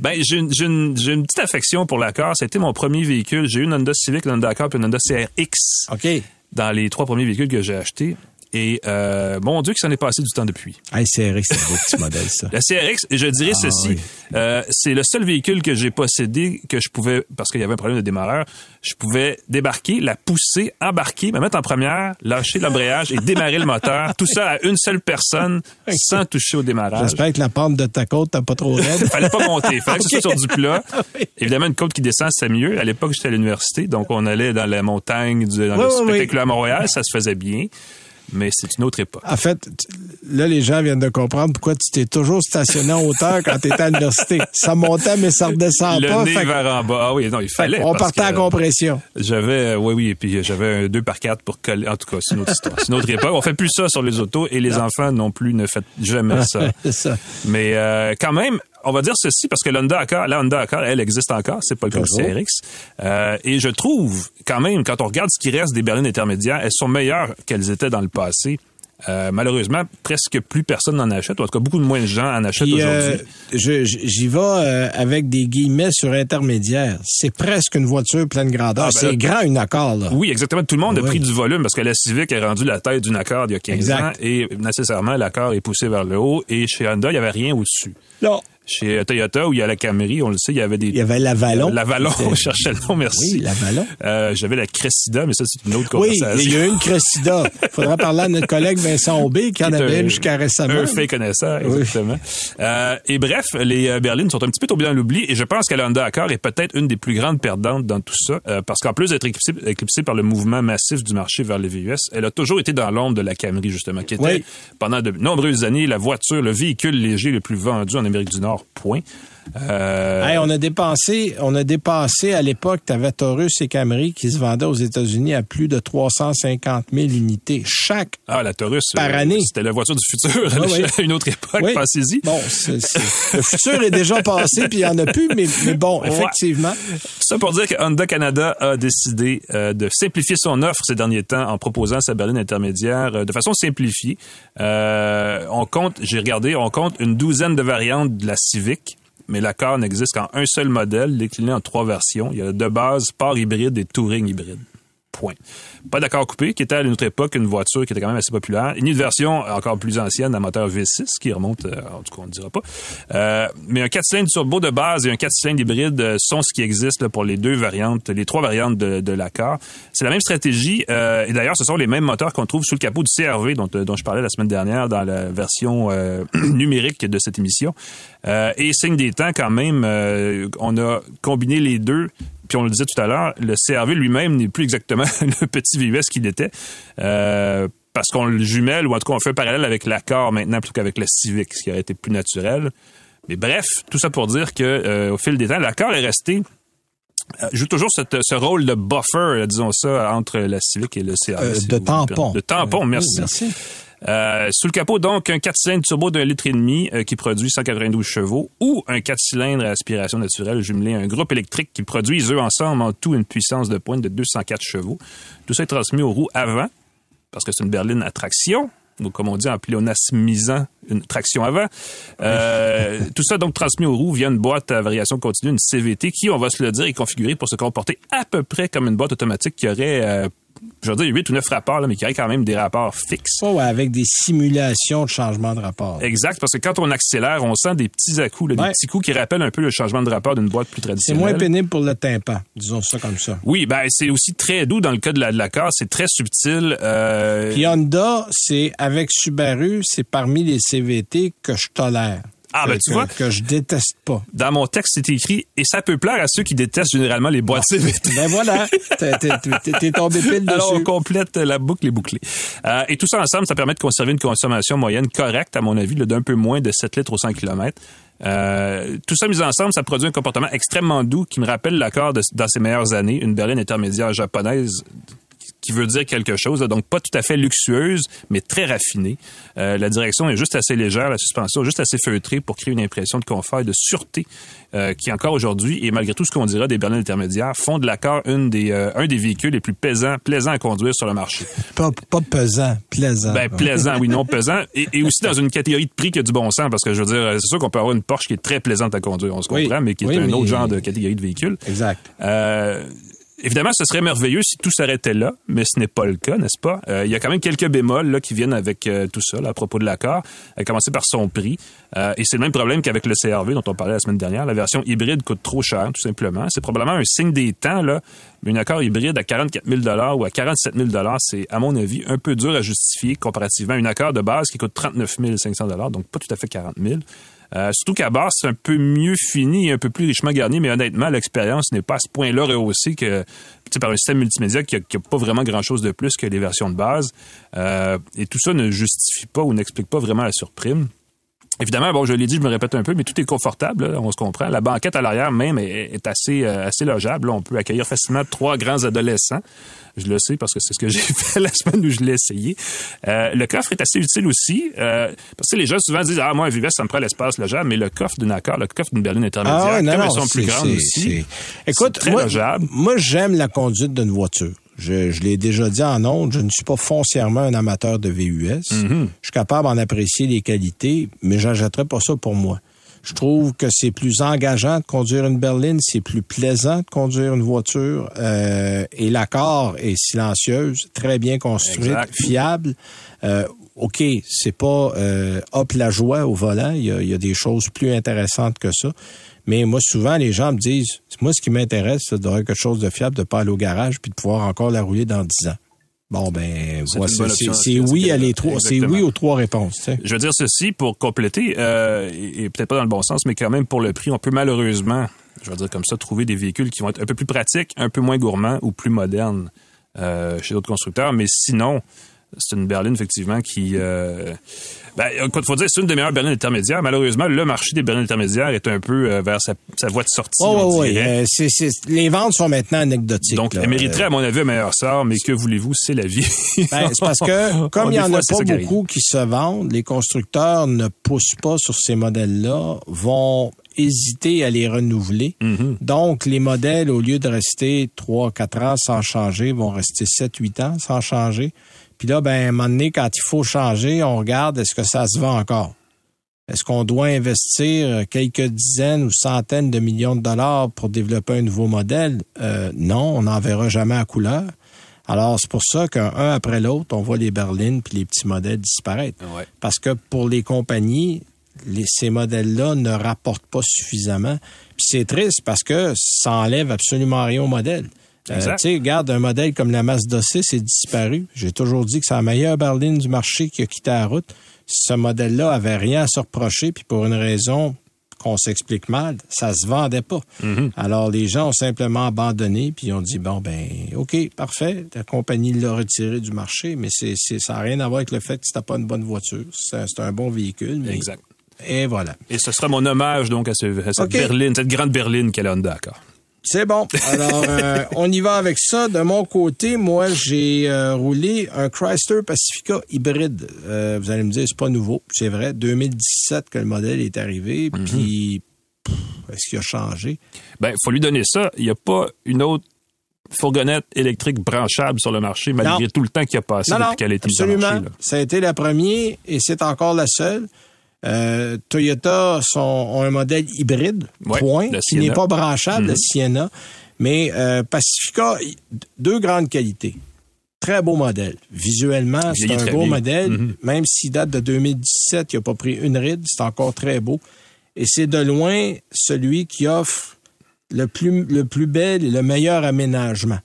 Ben, j'ai une, une- petite affection pour l'Accord. Été mon premier véhicule. J'ai eu une Honda Civic, une Honda Accord puis une Honda CRX OK. dans les trois premiers véhicules que j'ai achetés. Et euh, mon Dieu, que ça en est passé du temps depuis. Vrai que c'est un beau petit modèle, ça. La CRX, je dirais Ah, ceci, oui. euh, c'est le seul véhicule que j'ai possédé que je pouvais, parce qu'il y avait un problème de démarreur, je pouvais débarquer, la pousser, embarquer, me mettre en première, lâcher l'embrayage et démarrer le moteur. Tout ça à une seule personne, sans toucher au démarrage. J'espère que la pente de ta côte t'as pas trop raide. Fallait pas monter, fallait que ce soit sur du plat. Évidemment, une côte qui descend, c'est mieux. À l'époque, j'étais à l'université, donc on allait dans la montagne, du- dans Oui, le oui, oui. spectaculaire Montréal, ça se faisait bien. Mais c'est une autre époque. En fait, là, les gens viennent de comprendre pourquoi tu t'es toujours stationné en hauteur quand tu étais à l'université. Ça montait, mais ça redescend le pas. nez fait vers en bas. Ah oui, non, il fallait. on partait en compression. J'avais, euh, oui, oui, et puis j'avais un 2 par 4 pour coller. En tout cas, c'est une autre histoire. C'est une autre époque. On fait plus ça sur les autos et les enfants non plus ne faites jamais ça. c'est ça. Mais euh, quand même, on va dire ceci parce que l'Honda Accord, la Honda Accord, elle existe encore. C'est pas le cas du. CRX. Euh, et je trouve quand même, quand on regarde ce qui reste des berlines intermédiaires, elles sont meilleures qu'elles étaient dans le passé. Euh, malheureusement, presque plus personne n'en achète. Ou en tout cas, beaucoup de moins de gens en achètent euh, aujourd'hui. j'y vais euh, avec des guillemets sur intermédiaire. C'est presque une voiture pleine grandeur. Ah, ben c'est là- grand une accord, là. Oui, exactement. Tout le monde a pris du volume parce que la Civic est rendue la tête d'une Accord il y a 15 Exact. ans et nécessairement l'Accord est poussé vers le haut et chez Honda, il n'y avait rien au-dessus. Non. Chez Toyota, où il y a la Camry, on le sait, il y avait des... Il y avait l'Avalon. L'Avalon, on cherchait le nom, merci. Oui, l'Avalon. Euh, J'avais la Cressida, mais ça, c'est une autre Oui, conversation. il y a eu une Cressida. Faudra parler à notre collègue Vincent Aubé qui en avait un- une jusqu'à récemment. Un fait connaisseur, Oui. exactement. Euh, et bref, les euh, berlines sont un petit peu tombées dans l'oubli et je pense que la Honda Accord est peut-être une des plus grandes perdantes dans tout ça euh, parce qu'en plus d'être éclipsée, éclipsée par le mouvement massif du marché vers les VUS, elle a toujours été dans l'ombre de la Camry, justement, qui était Oui. pendant de nombreuses années la voiture, le véhicule léger le plus vendu en Amérique du Nord, point. Euh, Hey, on a dépensé, on a dépassé à l'époque, tu avais Taurus et Camry qui se vendaient aux États-Unis à plus de 350 000 unités chaque. Ah, la Taurus. Par euh, année. C'était la voiture du futur oui. à une autre époque, Oui. pensez-y. Bon, le futur est déjà passé, puis il n'y en a plus, mais, mais bon, Ouais. effectivement. Ça pour dire que Honda Canada a décidé euh, de simplifier son offre ces derniers temps en proposant sa berline intermédiaire euh, de façon simplifiée. On compte, j'ai regardé, on compte une douzaine de variantes de la Civic, mais l'accord n'existe qu'en un seul modèle, décliné en trois versions. Il y a de base, sport hybride et touring hybride. Point. Pas d'accord coupé, qui était à une autre époque une voiture qui était quand même assez populaire. Une version encore plus ancienne à moteur V6 qui remonte, euh, en tout cas on ne dira pas. Euh, mais un 4 cylindres turbo de base et un 4 cylindres hybride euh, sont ce qui existe pour les deux variantes, les trois variantes de, l'accord. C'est la même stratégie et d'ailleurs ce sont les mêmes moteurs qu'on trouve sous le capot du CRV dont, dont je parlais la semaine dernière dans la version numérique de cette émission. et signe des temps quand même, on a combiné les deux puis on le disait tout à l'heure, le CRV lui-même n'est plus exactement le petit VUS qu'il était. Euh, parce qu'on le jumelle, ou en tout cas on fait un parallèle avec l'accord maintenant plutôt qu'avec la Civic, ce qui aurait été plus naturel. Mais bref, tout ça pour dire que euh, au fil des temps, l'accord est resté euh, joue toujours ce rôle de buffer, disons ça, entre la Civic et le CRV. de tampon. De tampon, merci. merci. Euh, sous le capot, donc, un 4 cylindres turbo d'un litre et demi euh, qui produit 192 chevaux ou un 4 cylindres à aspiration naturelle jumelé à un groupe électrique qui produit, eux ensemble, en tout, une puissance de pointe de 204 chevaux. Tout ça est transmis aux roues avant, parce que c'est une berline à traction, ou comme on dit en pléonasmisant, une traction avant. Euh, tout ça donc transmis aux roues via une boîte à variation continue, une CVT, qui, on va se le dire, est configurée pour se comporter à peu près comme une boîte automatique qui aurait je veux dire, 8 ou 9 rapports, là, mais qui a quand même des rapports fixes. Oh, ouais, avec des simulations de changement de rapport. Exact, parce que quand on accélère, on sent des petits à-coups, des petits coups qui rappellent un peu le changement de rapport d'une boîte plus traditionnelle. C'est moins pénible pour le tympan, disons ça comme ça. Oui, ben c'est aussi très doux dans le cas de la, de la c'est très subtil. Euh... Puis Honda, c'est avec Subaru, c'est parmi les CVT que je tolère. Ah, ben, tu vois. Que je déteste pas. Dans mon texte, c'est écrit, et ça peut plaire à ceux qui détestent généralement les boîtes CVT. Ben voilà. T'es tombé pile dessus. Alors, on complète la boucle et bouclée. Euh, et tout ça ensemble, ça permet de conserver une consommation moyenne correcte, à mon avis, d'un peu moins de 7 litres au 100 km. Euh, tout ça mis ensemble, ça produit un comportement extrêmement doux qui me rappelle l'accord dans ses meilleures années, une berline intermédiaire japonaise qui veut dire quelque chose. Donc, pas tout à fait luxueuse, mais très raffinée. Euh, la direction est juste assez légère, la suspension juste assez feutrée pour créer une impression de confort et de sûreté euh, qui, encore aujourd'hui, et malgré tout ce qu'on dira des berlines intermédiaires, font de l'accord une des, euh, un des véhicules les plus plaisants, plaisants à conduire sur le marché. Pas, pas pesant, plaisant. Ben, plaisant, oui, non, pesant. Et, et, aussi dans une catégorie de prix qui a du bon sens, parce que je veux dire, c'est sûr qu'on peut avoir une Porsche qui est très plaisante à conduire, on se comprend, mais qui est un autre genre de catégorie de véhicule. Exact. Euh, Évidemment, ce serait merveilleux si tout s'arrêtait là, mais ce n'est pas le cas, n'est-ce pas? Euh, il y a quand même quelques bémols là, qui viennent avec euh, tout ça à propos de l'accord, à commencer par son prix. Euh, et c'est le même problème qu'avec le CRV dont on parlait la semaine dernière. La version hybride coûte trop cher, tout simplement. C'est probablement un signe des temps, là, mais un accord hybride à 44 000 ou à 47 000 c'est, à mon avis, un peu dur à justifier comparativement à un accord de base qui coûte 39 500 donc pas tout à fait 40 000 euh, surtout qu'à base, c'est un peu mieux fini, un peu plus richement garni, mais honnêtement, l'expérience n'est pas à ce point-là rehaussée que par un système multimédia qui n'a pas vraiment grand-chose de plus que les versions de base. Euh, et tout ça ne justifie pas ou n'explique pas vraiment la surprime. Évidemment, bon, je l'ai dit, je me répète un peu, mais tout est confortable, on se comprend. La banquette à l'arrière même est, assez, euh, assez logeable. on peut accueillir facilement trois grands adolescents. Je le sais parce que c'est ce que j'ai fait la semaine où je l'ai essayé. Euh, le coffre est assez utile aussi. Euh, parce que les gens souvent disent Ah, moi, un Vives, ça me prend l'espace logeable, mais le coffre d'une accord, le coffre d'une berline intermédiaire, ah, comme elles sont plus grandes aussi. Écoute, très moi, moi j'aime la conduite d'une voiture. Je, je l'ai déjà dit en ondes, je ne suis pas foncièrement un amateur de VUS. Mm-hmm. Je suis capable d'en apprécier les qualités, mais j'achèterais pas ça pour moi. Je trouve que c'est plus engageant de conduire une berline, c'est plus plaisant de conduire une voiture. Euh, et l'accord est silencieuse, très bien construite, fiable. Euh, OK, c'est pas euh, hop la joie au volant. Il y, a, il y, a, des choses plus intéressantes que ça. Mais moi, souvent, les gens me disent, moi, ce qui m'intéresse, c'est d'avoir quelque chose de fiable, de pas aller au garage, puis de pouvoir encore la rouler dans dix ans. Bon, ben, c'est oui à les trois, c'est oui aux trois réponses. Je veux dire ceci pour compléter, euh, et, peut-être pas dans le bon sens, mais quand même pour le prix, on peut malheureusement, je veux dire comme ça, trouver des véhicules qui vont être un peu plus pratiques, un peu moins gourmands ou plus modernes euh, chez d'autres constructeurs. Mais sinon, c'est une berline effectivement qui euh, ben, écoute, faut dire, c'est une des meilleures berlines intermédiaires. Malheureusement, le marché des berlines intermédiaires est un peu euh, vers sa, voie de sortie. Oh, oui, euh, les ventes sont maintenant anecdotiques. Donc, elle mériterait, à mon avis, un meilleur sort, mais que voulez-vous, c'est la vie. Ben, c'est parce que, comme il n'y en a pas beaucoup qui se vendent, les constructeurs ne poussent pas sur ces modèles-là, vont hésiter à les renouveler. Mm-hmm. Donc, les modèles, au lieu de rester 3-4 ans sans changer, vont rester 7-8 ans sans changer. Puis là, ben, à un moment donné, quand il faut changer, on regarde est-ce que ça se vend encore? Est-ce qu'on doit investir quelques dizaines ou centaines de millions de dollars pour développer un nouveau modèle? Euh, non, on n'en verra jamais à couleur. Alors, c'est pour ça qu'un après l'autre, on voit les berlines puis les petits modèles disparaître. Parce que pour les compagnies, ces modèles-là ne rapportent pas suffisamment. Puis c'est triste parce que ça enlève absolument rien au modèle. Euh, tu sais, regarde, un modèle comme la Mazda 6 c'est disparu. J'ai toujours dit que c'est la meilleure berline du marché qui a quitté la route. Ce modèle-là avait rien à se reprocher, puis pour une raison qu'on s'explique mal, ça se vendait pas. Mhm. Alors les gens ont simplement abandonné puis ont dit bon ben ok parfait, la compagnie l'a retiré du marché, mais c'est ça n'a rien à voir avec le fait que c'était pas une bonne voiture, c'est un bon véhicule. exact. Et voilà. Et ce sera mon hommage donc à, cette berline, cette grande berline qu'elle a d'accord. C'est bon. Alors, euh, on y va avec ça. De mon côté, moi, j'ai euh, roulé un Chrysler Pacifica hybride. Euh, vous allez me dire, c'est pas nouveau. C'est vrai, 2017 que le modèle est arrivé. Mhm. Puis, est-ce qu'il a changé? Ben, faut lui donner ça. Il n'y a pas une autre fourgonnette électrique branchable sur le marché, malgré tout le temps qu'il a passé depuis qu'elle a été mise marché. Ça a été la première et c'est encore la seule. Euh, Toyota sont, ont un modèle hybride, point, qui n'est pas branchable, le mhm. Sienna. Mais euh, Pacifica, deux grandes qualités. Très beau modèle. Visuellement, c'est un beau modèle. Mhm. Même s'il date de 2017, il n'a pas pris une ride, c'est encore très beau. Et c'est de loin celui qui offre le plus, le plus bel et le meilleur aménagement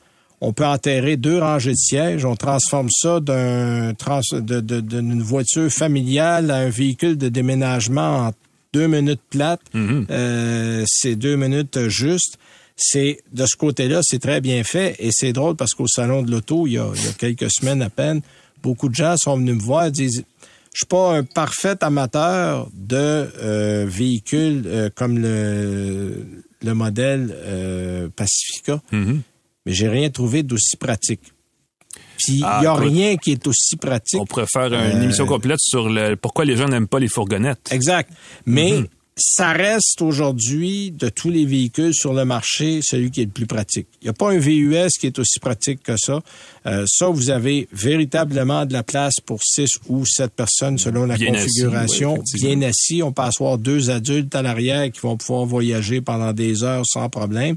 on peut enterrer deux rangées de sièges. On transforme ça d'un d'une voiture familiale à un véhicule de déménagement en deux minutes plates. Mm-hmm. Euh, c'est deux minutes juste. C'est de ce côté-là, c'est très bien fait et c'est drôle parce qu'au salon de l'auto, il, y a quelques semaines à peine, beaucoup de gens sont venus me voir et disent je suis pas un parfait amateur de euh, véhicules euh, comme le, le modèle Pacifica. Mm-hmm mais j'ai rien trouvé d'aussi pratique. Puis il ah, n'y a rien qui est aussi pratique. On pourrait faire une euh, émission complète sur le pourquoi les gens n'aiment pas les fourgonnettes. Exact. Mais mhm. ça reste aujourd'hui, de tous les véhicules sur le marché, celui qui est le plus pratique. Il n'y a pas un VUS qui est aussi pratique que ça. Euh, ça, vous avez véritablement de la place pour six ou sept personnes selon la configuration. bien assis. On peut asseoir deux adultes à l'arrière qui vont pouvoir voyager pendant des heures sans problème.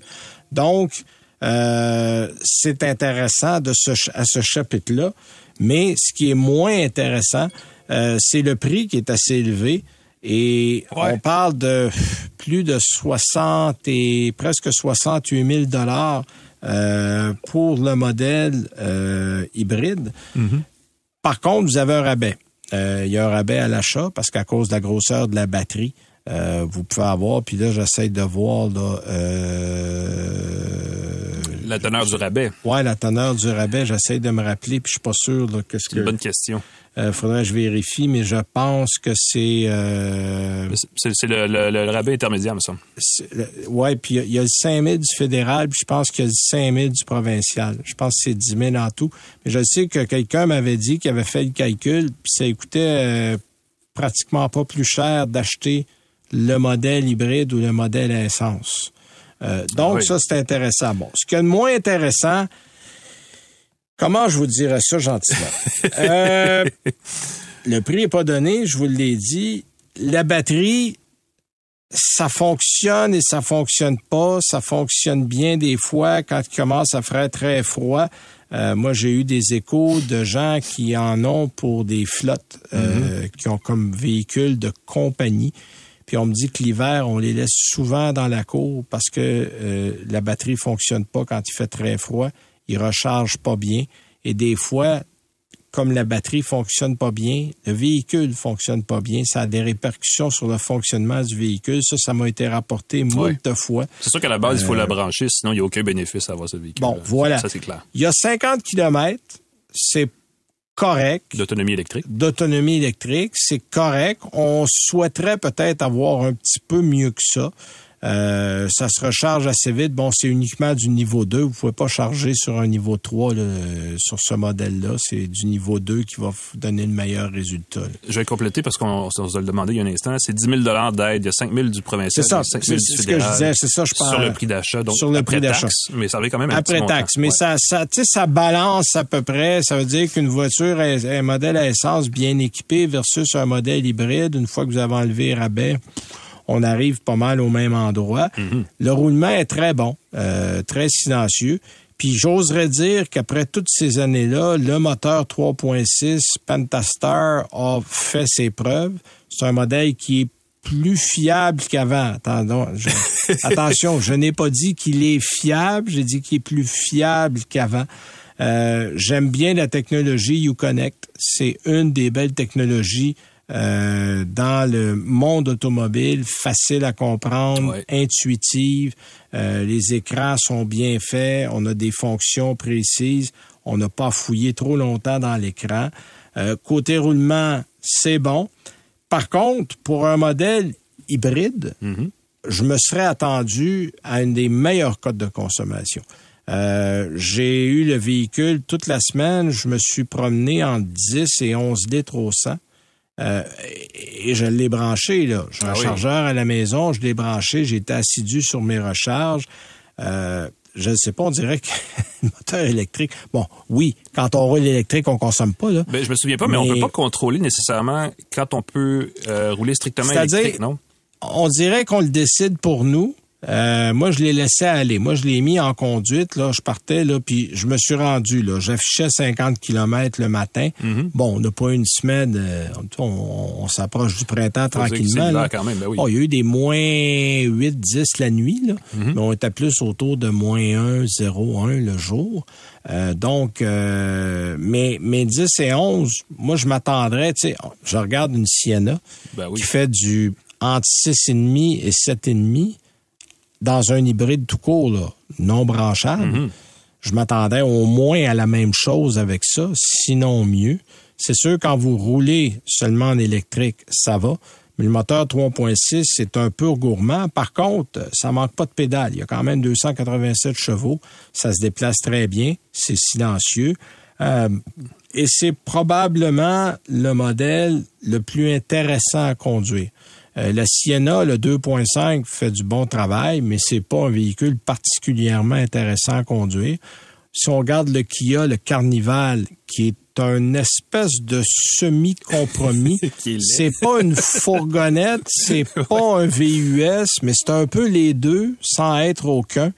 Donc, euh, c'est intéressant de ce, à ce chapitre-là. Mais ce qui est moins intéressant, euh, c'est le prix qui est assez élevé. Et on parle de plus de 60 et presque 68 000 dollars euh, pour le modèle hybride. Mm-hmm. Par contre, vous avez un rabais. il y a un rabais à l'achat parce qu'à cause de la grosseur de la batterie, vous pouvez avoir, puis là, j'essaie de voir là, la teneur du rabais. Oui, la teneur du rabais, j'essaie de me rappeler, puis je suis pas sûr là, que ce que. Une bonne question. Euh, faudrait que je vérifie, mais je pense que c'est. Euh, c'est le, le, rabais intermédiaire, me semble. Oui, puis il y, a le 5 000 du fédéral, puis je pense qu'il y a le 5 000 du provincial. Je pense que c'est 10 000 en tout. Mais je sais que quelqu'un m'avait dit qu'il avait fait le calcul, puis ça coûtait euh, pratiquement pas plus cher d'acheter le modèle hybride ou le modèle essence. Euh, donc, ça, c'est intéressant. Bon, ce qui est le moins intéressant, comment je vous dirais ça gentiment? Euh, le prix n'est pas donné, je vous l'ai dit. La batterie, ça fonctionne et ça fonctionne pas. Ça fonctionne bien des fois quand il commence à faire très froid. Euh, moi, j'ai eu des échos de gens qui en ont pour des flottes, mm-hmm. qui ont comme véhicule de compagnie. Puis on me dit que l'hiver, on les laisse souvent dans la cour parce que euh, la batterie fonctionne pas quand il fait très froid. Il recharge pas bien. Et des fois, comme la batterie fonctionne pas bien, le véhicule fonctionne pas bien, ça a des répercussions sur le fonctionnement du véhicule. Ça, ça m'a été rapporté moult fois. C'est sûr qu'à la base, il faut la euh, brancher, sinon il n'y a aucun bénéfice à avoir ce véhicule. Bon, voilà. Ça, c'est clair. Il y a 50 km, c'est correct. D'autonomie électrique. D'autonomie électrique, c'est correct. On souhaiterait peut-être avoir un petit peu mieux que ça. Euh, ça se recharge assez vite. Bon, c'est uniquement du niveau 2. Vous pouvez pas charger sur un niveau 3 sur ce modèle-là. C'est du niveau 2 qui va vous donner le meilleur résultat. Je vais compléter parce qu'on se le demandé il y a un instant. C'est 10 000 d'aide. Il y a 5 000 du provincial. C'est ça. C'est ce que je disais. C'est ça, je parle. Sur le prix d'achat. Sur le prix d'achat. Mais ça avait quand même un Après taxe. Mais ça, ça, ça balance à peu près. Ça veut dire qu'une voiture, un modèle à essence bien équipé versus un modèle hybride, une fois que vous avez enlevé rabais, on arrive pas mal au même endroit. Mhm. Le roulement est très bon, euh, très silencieux. Puis j'oserais dire qu'après toutes ces années-là, le moteur 3.6 Pentastar a fait ses preuves. C'est un modèle qui est plus fiable qu'avant. attention, je n'ai pas dit qu'il est fiable, j'ai dit qu'il est plus fiable qu'avant. Euh, j'aime bien la technologie Uconnect. C'est une des belles technologies euh, dans le monde automobile, facile à comprendre, intuitive. Euh, les écrans sont bien faits, on a des fonctions précises, on n'a pas fouillé trop longtemps dans l'écran. Euh, côté roulement, c'est bon. Par contre, pour un modèle hybride, mhm. je me serais attendu à une des meilleures cotes de consommation. j'ai eu le véhicule toute la semaine. Je me suis promené entre 10 et 11 litres au 100. Euh, et je l'ai branché, là. J'ai un ah chargeur à la maison, je l'ai branché, j'ai été assidu sur mes recharges. Euh, je ne sais pas, on dirait que le moteur électrique. Bon, oui, quand on roule électrique, on consomme pas là. Ben, je me souviens pas, mais, on peut pas contrôler nécessairement quand on peut euh, rouler strictement électrique, non? On dirait qu'on le décide pour nous. Euh, moi, je l'ai laissé aller. Moi, je l'ai mis en conduite. Là, je partais là, puis je me suis rendu. Là, j'affichais 50 km le matin. Mhm. Bon, on n'a pas une semaine. Euh, on, s'approche du printemps tranquillement. Quand même, ben oui. il y a eu des moins 8, 10 la nuit, là, mhm. mais on était plus autour de moins 1, 0, 1 le jour. Euh, donc, mais, mais 10 et 11, moi, je m'attendrais, tu sais, je regarde une Sienna ben qui fait du entre 6,5 et 7,5 dans un hybride tout court, non branchable, mhm. je m'attendais au moins à la même chose avec ça, sinon mieux. C'est sûr, quand vous roulez seulement en électrique, ça va. Mais le moteur 3.6, c'est un peu gourmand. Par contre, ça manque pas de pédale. Il y a quand même 287 chevaux. Ça se déplace très bien. C'est silencieux. Euh, et c'est probablement le modèle le plus intéressant à conduire. Euh, la Sienna, le 2.5, fait du bon travail, mais c'est pas un véhicule particulièrement intéressant à conduire. Si on regarde le Kia, le Carnival, qui est un espèce de semi-compromis. c'est pas une fourgonnette, c'est pas un VUS, mais c'est un peu les deux, sans être aucun.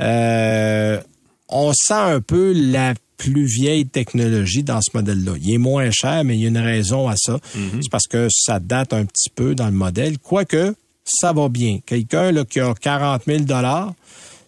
Euh, on sent un peu la plus vieille technologie dans ce modèle-là. Il est moins cher, mais il y a une raison à ça. Mhm. C'est parce que ça date un petit peu dans le modèle. Quoique, ça va bien. Quelqu'un qui a 40 000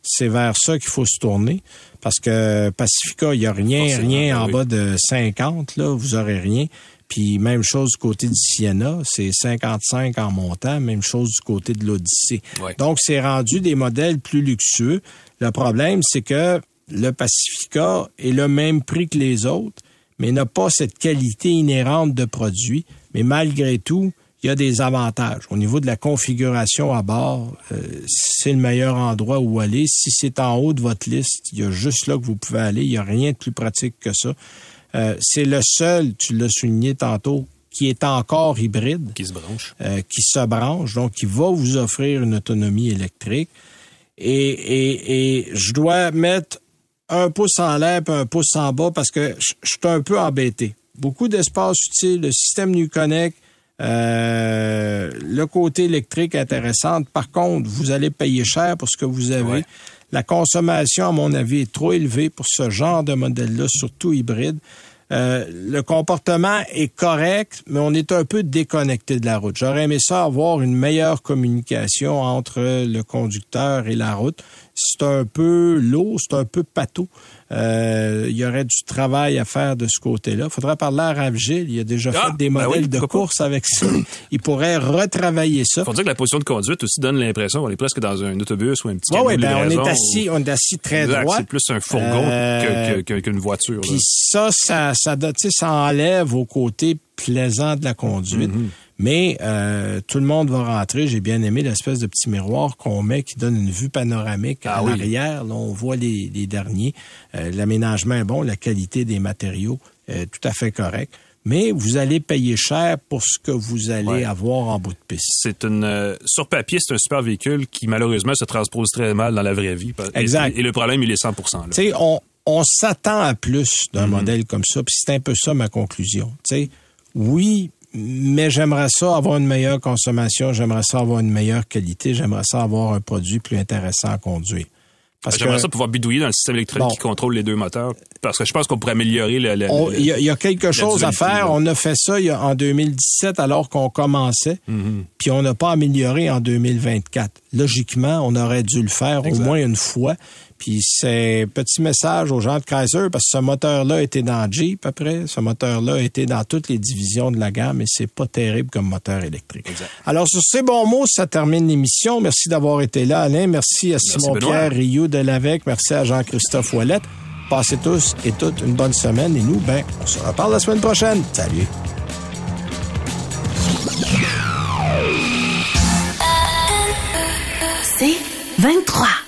c'est vers ça qu'il faut se tourner. Parce que Pacifica, il n'y a rien, rien ben en bas de 50, là, vous aurez rien. Puis même chose du côté du Sienna, c'est 55 en montant, même chose du côté de l'Odyssée. Donc c'est rendu des modèles plus luxueux. Le problème, c'est que le Pacifica est le même prix que les autres, mais n'a pas cette qualité inhérente de produit. Mais malgré tout, il y a des avantages. Au niveau de la configuration à bord, euh, c'est le meilleur endroit où aller. Si c'est en haut de votre liste, il y a juste là que vous pouvez aller. Il n'y a rien de plus pratique que ça. Euh, c'est le seul, tu l'as souligné tantôt, qui est encore hybride. Qui se branche. Euh, qui se branche, donc qui va vous offrir une autonomie électrique. Et, et, et je dois mettre un pouce en l'air un pouce en bas parce que je suis un peu embêté. Beaucoup d'espace utile, le système NuConnect, euh, le côté électrique intéressant. Par contre, vous allez payer cher pour ce que vous avez. La consommation, à mon avis, est trop élevée pour ce genre de modèle-là, surtout hybride. Euh, le comportement est correct, mais on est un peu déconnecté de la route. J'aurais aimé ça avoir une meilleure communication entre le conducteur et la route. C'est un peu lourd, c'est un peu patou. Euh, il y aurait du travail à faire de ce côté-là. Il faudrait parler à Rav Il a déjà ah, fait des ben modèles de course avec ça. Il pourrait retravailler ça. Faut dire que la position de conduite aussi donne l'impression qu'on est presque dans un autobus ou un petit Oui, ben on est assis, on est assis très droit. C'est plus un fourgon euh, qu'une voiture. Puis ça, ça, ça, ça enlève au côté plaisant de la conduite. Mm-hmm. Mais euh, tout le monde va rentrer. J'ai bien aimé l'espèce de petit miroir qu'on met qui donne une vue panoramique à ah l'arrière. Là, on voit les, derniers. Euh, l'aménagement est bon, la qualité des matériaux est tout à fait correct. Mais vous allez payer cher pour ce que vous allez avoir en bout de piste. C'est une euh, sur papier, c'est un super véhicule qui malheureusement se transpose très mal dans la vraie vie. Exact. Et, le problème, il est 100 Tu sais, on, on s'attend à plus d'un mm-hmm. modèle comme ça. Puis c'est un peu ça ma conclusion. Tu sais, oui, mais j'aimerais ça avoir une meilleure consommation, j'aimerais ça avoir une meilleure qualité, j'aimerais ça avoir un produit plus intéressant à conduire. J'aimerais ça pouvoir bidouiller dans le système électronique qui contrôle les deux moteurs, parce que je pense qu'on pourrait améliorer le... Il y, a quelque chose à faire. On a fait ça en 2017 alors qu'on commençait, mm-hmm. puis on n'a pas amélioré en 2024. Logiquement, on aurait dû le faire au moins une fois. Puis c'est petit message aux gens de Kaiser parce que ce moteur-là était dans Jeep après, ce moteur-là était dans toutes les divisions de la gamme et c'est pas terrible comme moteur électrique. Alors sur ces bons mots, ça termine l'émission. Merci d'avoir été là, Alain. Merci à Simon-Pierre Rioux de l'AVEC. Merci à Jean-Christophe Ouellette. Passez tous et toutes une bonne semaine et nous, ben, on se reparle la semaine prochaine. Salut. C'est 23.